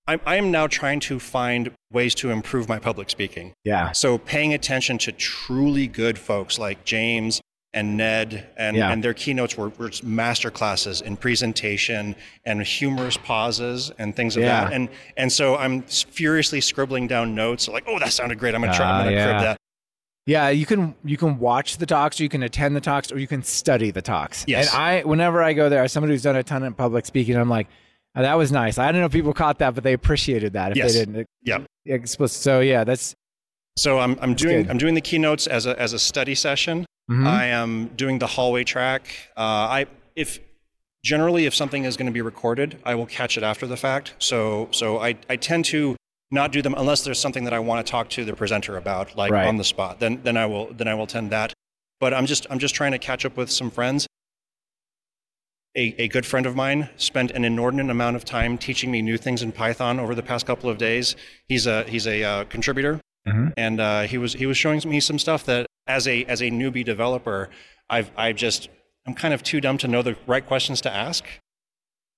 G: I'm, I am now trying to find ways to improve my public speaking.
C: Yeah.
G: So paying attention to truly good folks like James and Ned and,
C: Yeah.
G: and their keynotes were, were master classes in presentation and humorous pauses and things of
C: Yeah.
G: that. And and so I'm furiously scribbling down notes like, oh, that sounded great. I'm gonna try.
C: Ah,
G: I'm gonna
C: yeah.
G: crib that.
C: Yeah, you can you can watch the talks, or you can attend the talks, or you can study the talks.
G: Yes.
C: And I, whenever I go there, as somebody who's done a ton of public speaking, I'm like, oh, that was nice. I don't know if people caught that, but they appreciated that. If
G: Yes.
C: they didn't,
G: Yeah.
C: Explicit. So yeah, that's
G: So I'm I'm doing. I'm doing the keynotes as a as a study session.
C: Mhm.
G: I am doing the hallway track. Uh, I if generally if something is going to be recorded, I will catch it after the fact. So so I I tend to not do them unless there's something that I want to talk to the presenter about, like
C: Right.
G: on the spot. Then then I will then I will attend that. but I'm just I'm just trying to catch up with some friends. A, a good friend of mine spent an inordinate amount of time teaching me new things in Python over the past couple of days. He's a he's a uh, contributor,
A: Mhm.
G: and uh, he was he was showing me some stuff that as a as a newbie developer, I've I just I'm kind of too dumb to know the right questions to ask.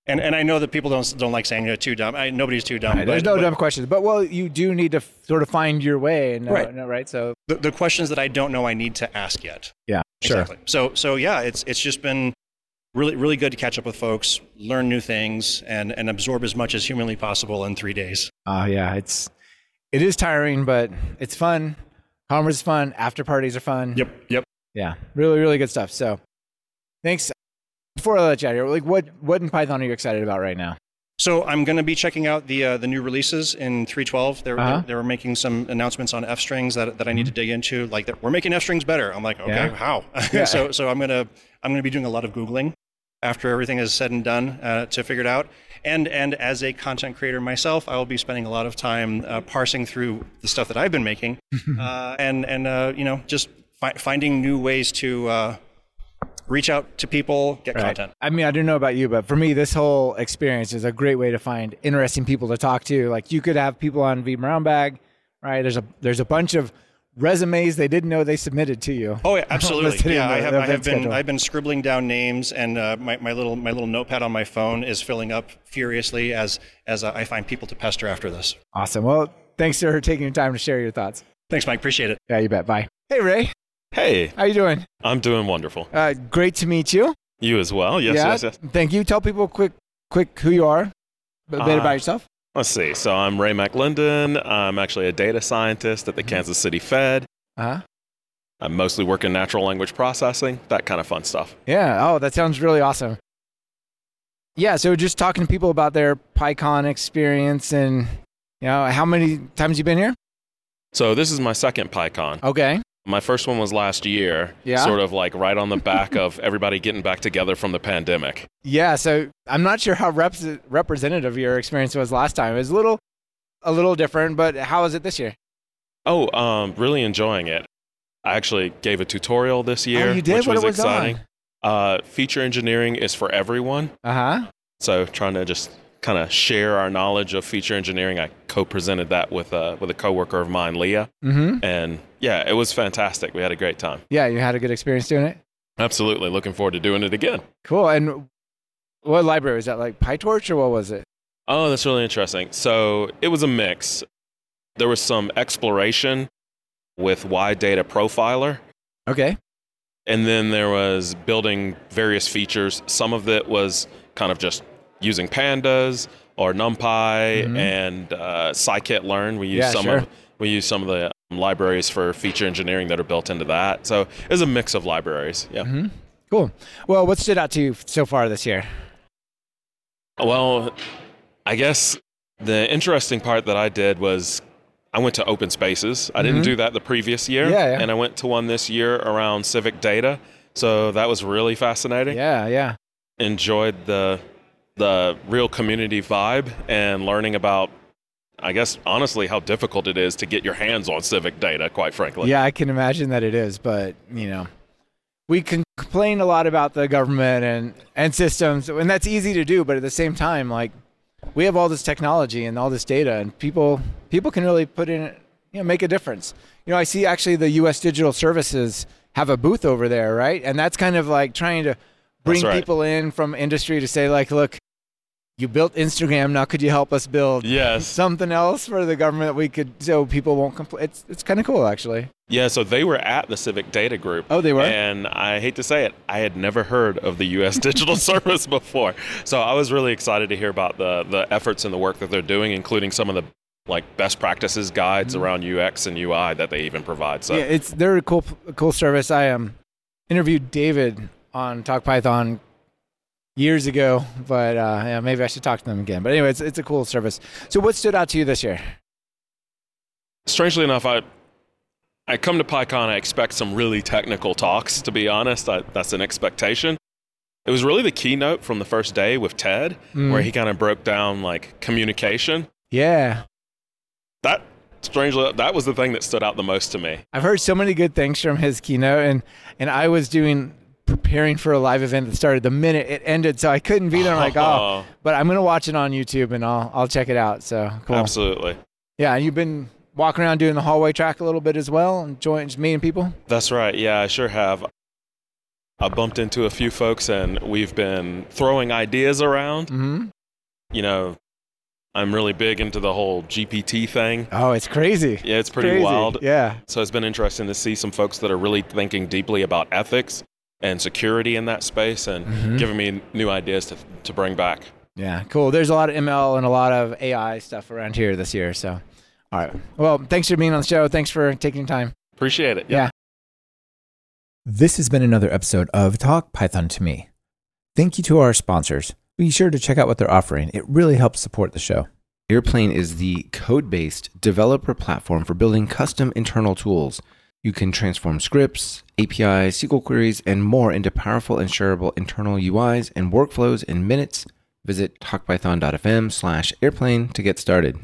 G: And and I know that people don't don't like saying you're too dumb. I, nobody's too dumb.
C: Right, there's no
G: but-
C: dumb questions, but well, you do need to f- sort of find your way, and
G: Right.
C: right? So
G: the, the questions that I don't know I need to ask yet.
C: yeah,
G: Exactly. So so yeah, it's it's just been really really good to catch up with folks, learn new things, and and absorb as much as humanly possible in three days.
C: Uh, yeah, it's it is tiring, but it's fun. Conference is fun. After parties are fun.
G: Yep. Yep.
C: Yeah, really, really good stuff. So, thanks. Before I let you out here, like, what what in Python are you excited about right now?
G: So I'm going to be checking out the uh, the new releases in 3.12. They're,
C: Uh-huh.
G: they're they were making some announcements on f strings that, that I need to dig into. Like that we're making f strings better. I'm like, okay,
C: Yeah.
G: how?
C: Yeah.
G: so so I'm gonna I'm gonna be doing a lot of googling after everything is said and done uh, to figure it out. And and as a content creator myself, I will be spending a lot of time uh, parsing through the stuff that I've been making, uh, and and uh, you know just fi- finding new ways to uh, reach out to people, get
C: Right.
G: content.
C: I mean, I don't know about you, but for me, this whole experience is a great way to find interesting people to talk to. Like, you could have people on vBrownBag, right? There's a there's a bunch of resumes they didn't know they submitted to you.
G: Oh yeah, absolutely. Yeah,
C: the-
G: I have, I have been
C: schedule.
G: I've been scribbling down names, and uh, my, my little my little notepad on my phone is filling up furiously as as uh, I find people to pester after this.
C: Awesome. Well, thanks for taking your time to share your thoughts.
G: Thanks, Mike. Appreciate it.
C: Yeah, you bet. Bye. Hey, Ray.
H: Hey,
C: How you doing?
H: I'm doing wonderful.
C: Uh, great to meet you.
H: You as well? Yes,
C: yeah.
H: yes, yes.
C: Thank you. Tell people quick, quick who you are, a bit
H: Uh,
C: about yourself.
H: Let's see. So I'm Ray McLendon. I'm actually a data scientist at the Kansas City Fed.
C: Uh huh.
H: I mostly work in natural language processing, that kind of fun stuff.
C: Yeah. Oh, that sounds really awesome. Yeah. So just talking to people about their PyCon experience and you know how many times you been here?
H: So this is my second PyCon.
C: Okay.
H: My first one was last year,
C: Yeah.
H: sort of like right on the back of everybody getting back together from the pandemic.
C: Yeah. So I'm not sure how rep- representative your experience was last time. It was a little, a little different, but how is it this year?
H: Oh, um, really enjoying it. I actually gave a tutorial this year,
C: oh, you did.
H: which
C: what
H: was,
C: was
H: exciting. Uh, feature engineering is for everyone.
C: Uh huh.
H: So trying to just kind of share our knowledge of feature engineering. I co-presented that with a with a coworker of mine, Leah,
C: Mm-hmm.
H: and yeah, it was fantastic. We had a great time.
C: Yeah. You had a good experience doing it.
H: Absolutely, looking forward to doing it again.
C: Cool. And what library was that? Like PyTorch or what was it?
H: Oh, that's really interesting. So it was a mix. There was some exploration with wide data profiler,
C: Okay.
H: and then there was building various features. Some of it was kind of just using pandas or NumPy
C: Mhm.
H: and uh, scikit-learn. We use
C: Yeah,
H: some
C: sure.
H: of we use some of the um, libraries for feature engineering that are built into that. So it's a mix of libraries. Yeah.
C: Mm-hmm. Cool. Well, what stood out to you so far this year?
H: Well, I guess the interesting part that I did was I went to open spaces. I didn't
C: Mhm.
H: do that the previous year.
C: Yeah, yeah.
H: And I went to one this year around civic data. So that was really fascinating.
C: Yeah, yeah.
H: Enjoyed the the real community vibe and learning about I guess honestly how difficult it is to get your hands on civic data, quite frankly.
C: Yeah, I can imagine that it is, but you know, we can complain a lot about the government and and systems, and that's easy to do. But at the same time, like we have all this technology and all this data, and people people can really put in, you know, make a difference. You know, I see actually the U.S. Digital Services have a booth over there, right? And that's kind of like trying to bring
H: right.
C: people in from industry to say, like, look, you built Instagram, now could you help us build
H: Yes.
C: something else for the government we could so people won't complain? It's it's kind of cool actually.
H: Yeah, so they were at the Civic Data Group.
C: Oh, they were?
H: And I hate to say it, I had never heard of the U.S. Digital Service before. So I was really excited to hear about the the efforts and the work that they're doing, including some of the like best practices guides around UX and UI that they even provide. So
C: Mm-hmm. yeah, it's they're a cool cool service. I um interviewed David on Talk Python years ago, but uh, yeah, maybe I should talk to them again. But anyway, it's it's a cool service. So what stood out to you this year?
H: strangely enough, I I come to PyCon, I expect some really technical talks. To be honest, I, that's an expectation. It was really the keynote from the first day with Ned,
C: Mm.
H: where he kind of broke down like communication.
C: Yeah,
H: that strangely, that was the thing that stood out the most to me.
C: I've heard so many good things from his keynote, and and I was doing preparing for a live event that started the minute it ended, so I couldn't be there. I'm like, oh, but I'm gonna watch it on YouTube and I'll I'll check it out. So cool.
H: Absolutely.
C: Yeah, you've been walking around doing the hallway track a little bit as well, enjoying just meeting people.
H: That's right. Yeah, I sure have. I bumped into a few folks, and we've been throwing ideas around.
C: Mm-hmm.
H: You know, I'm really big into the whole GPT thing.
C: Oh, it's crazy.
H: Yeah, it's pretty
C: Crazy.
H: wild.
C: Yeah.
H: So it's been interesting to see some folks that are really thinking deeply about ethics and security in that space and
C: Mhm.
H: giving me new ideas to, to bring back.
C: Yeah, cool. There's a lot of ML and a lot of AI stuff around here this year. So, all right. Well, thanks for being on the show. Thanks for taking time.
H: Appreciate it.
C: Yeah. This has been another episode of Talk Python to Me. Thank you to our sponsors. Be sure to check out what they're offering. It really helps support the show.
A: Airplane is the code based developer platform for building custom internal tools. You can transform scripts, APIs, SQL queries, and more into powerful and shareable internal UIs and workflows in minutes. Visit talkpython.fm slash airplane to get started.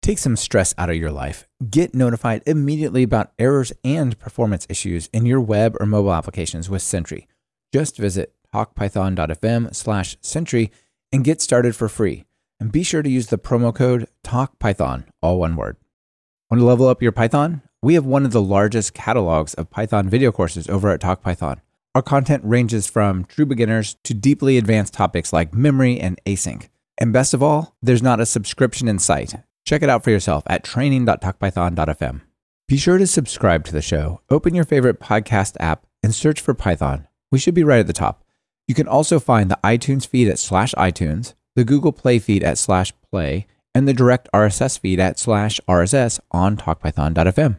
C: Take some stress out of your life. Get notified immediately about errors and performance issues in your web or mobile applications with Sentry. Just visit talkpython.fm slash Sentry and get started for free. And be sure to use the promo code TALKPython, all one word. Want to level up your Python? We have one of the largest catalogs of Python video courses over at TalkPython. Our content ranges from true beginners to deeply advanced topics like memory and async. And best of all, there's not a subscription in sight. Check it out for yourself at training.talkpython.fm. Be sure to subscribe to the show. Open your favorite podcast app and search for Python. We should be right at the top. You can also find the iTunes feed at slash iTunes, the Google Play feed at slash play, and the direct RSS feed at slash RSS on talkpython.fm.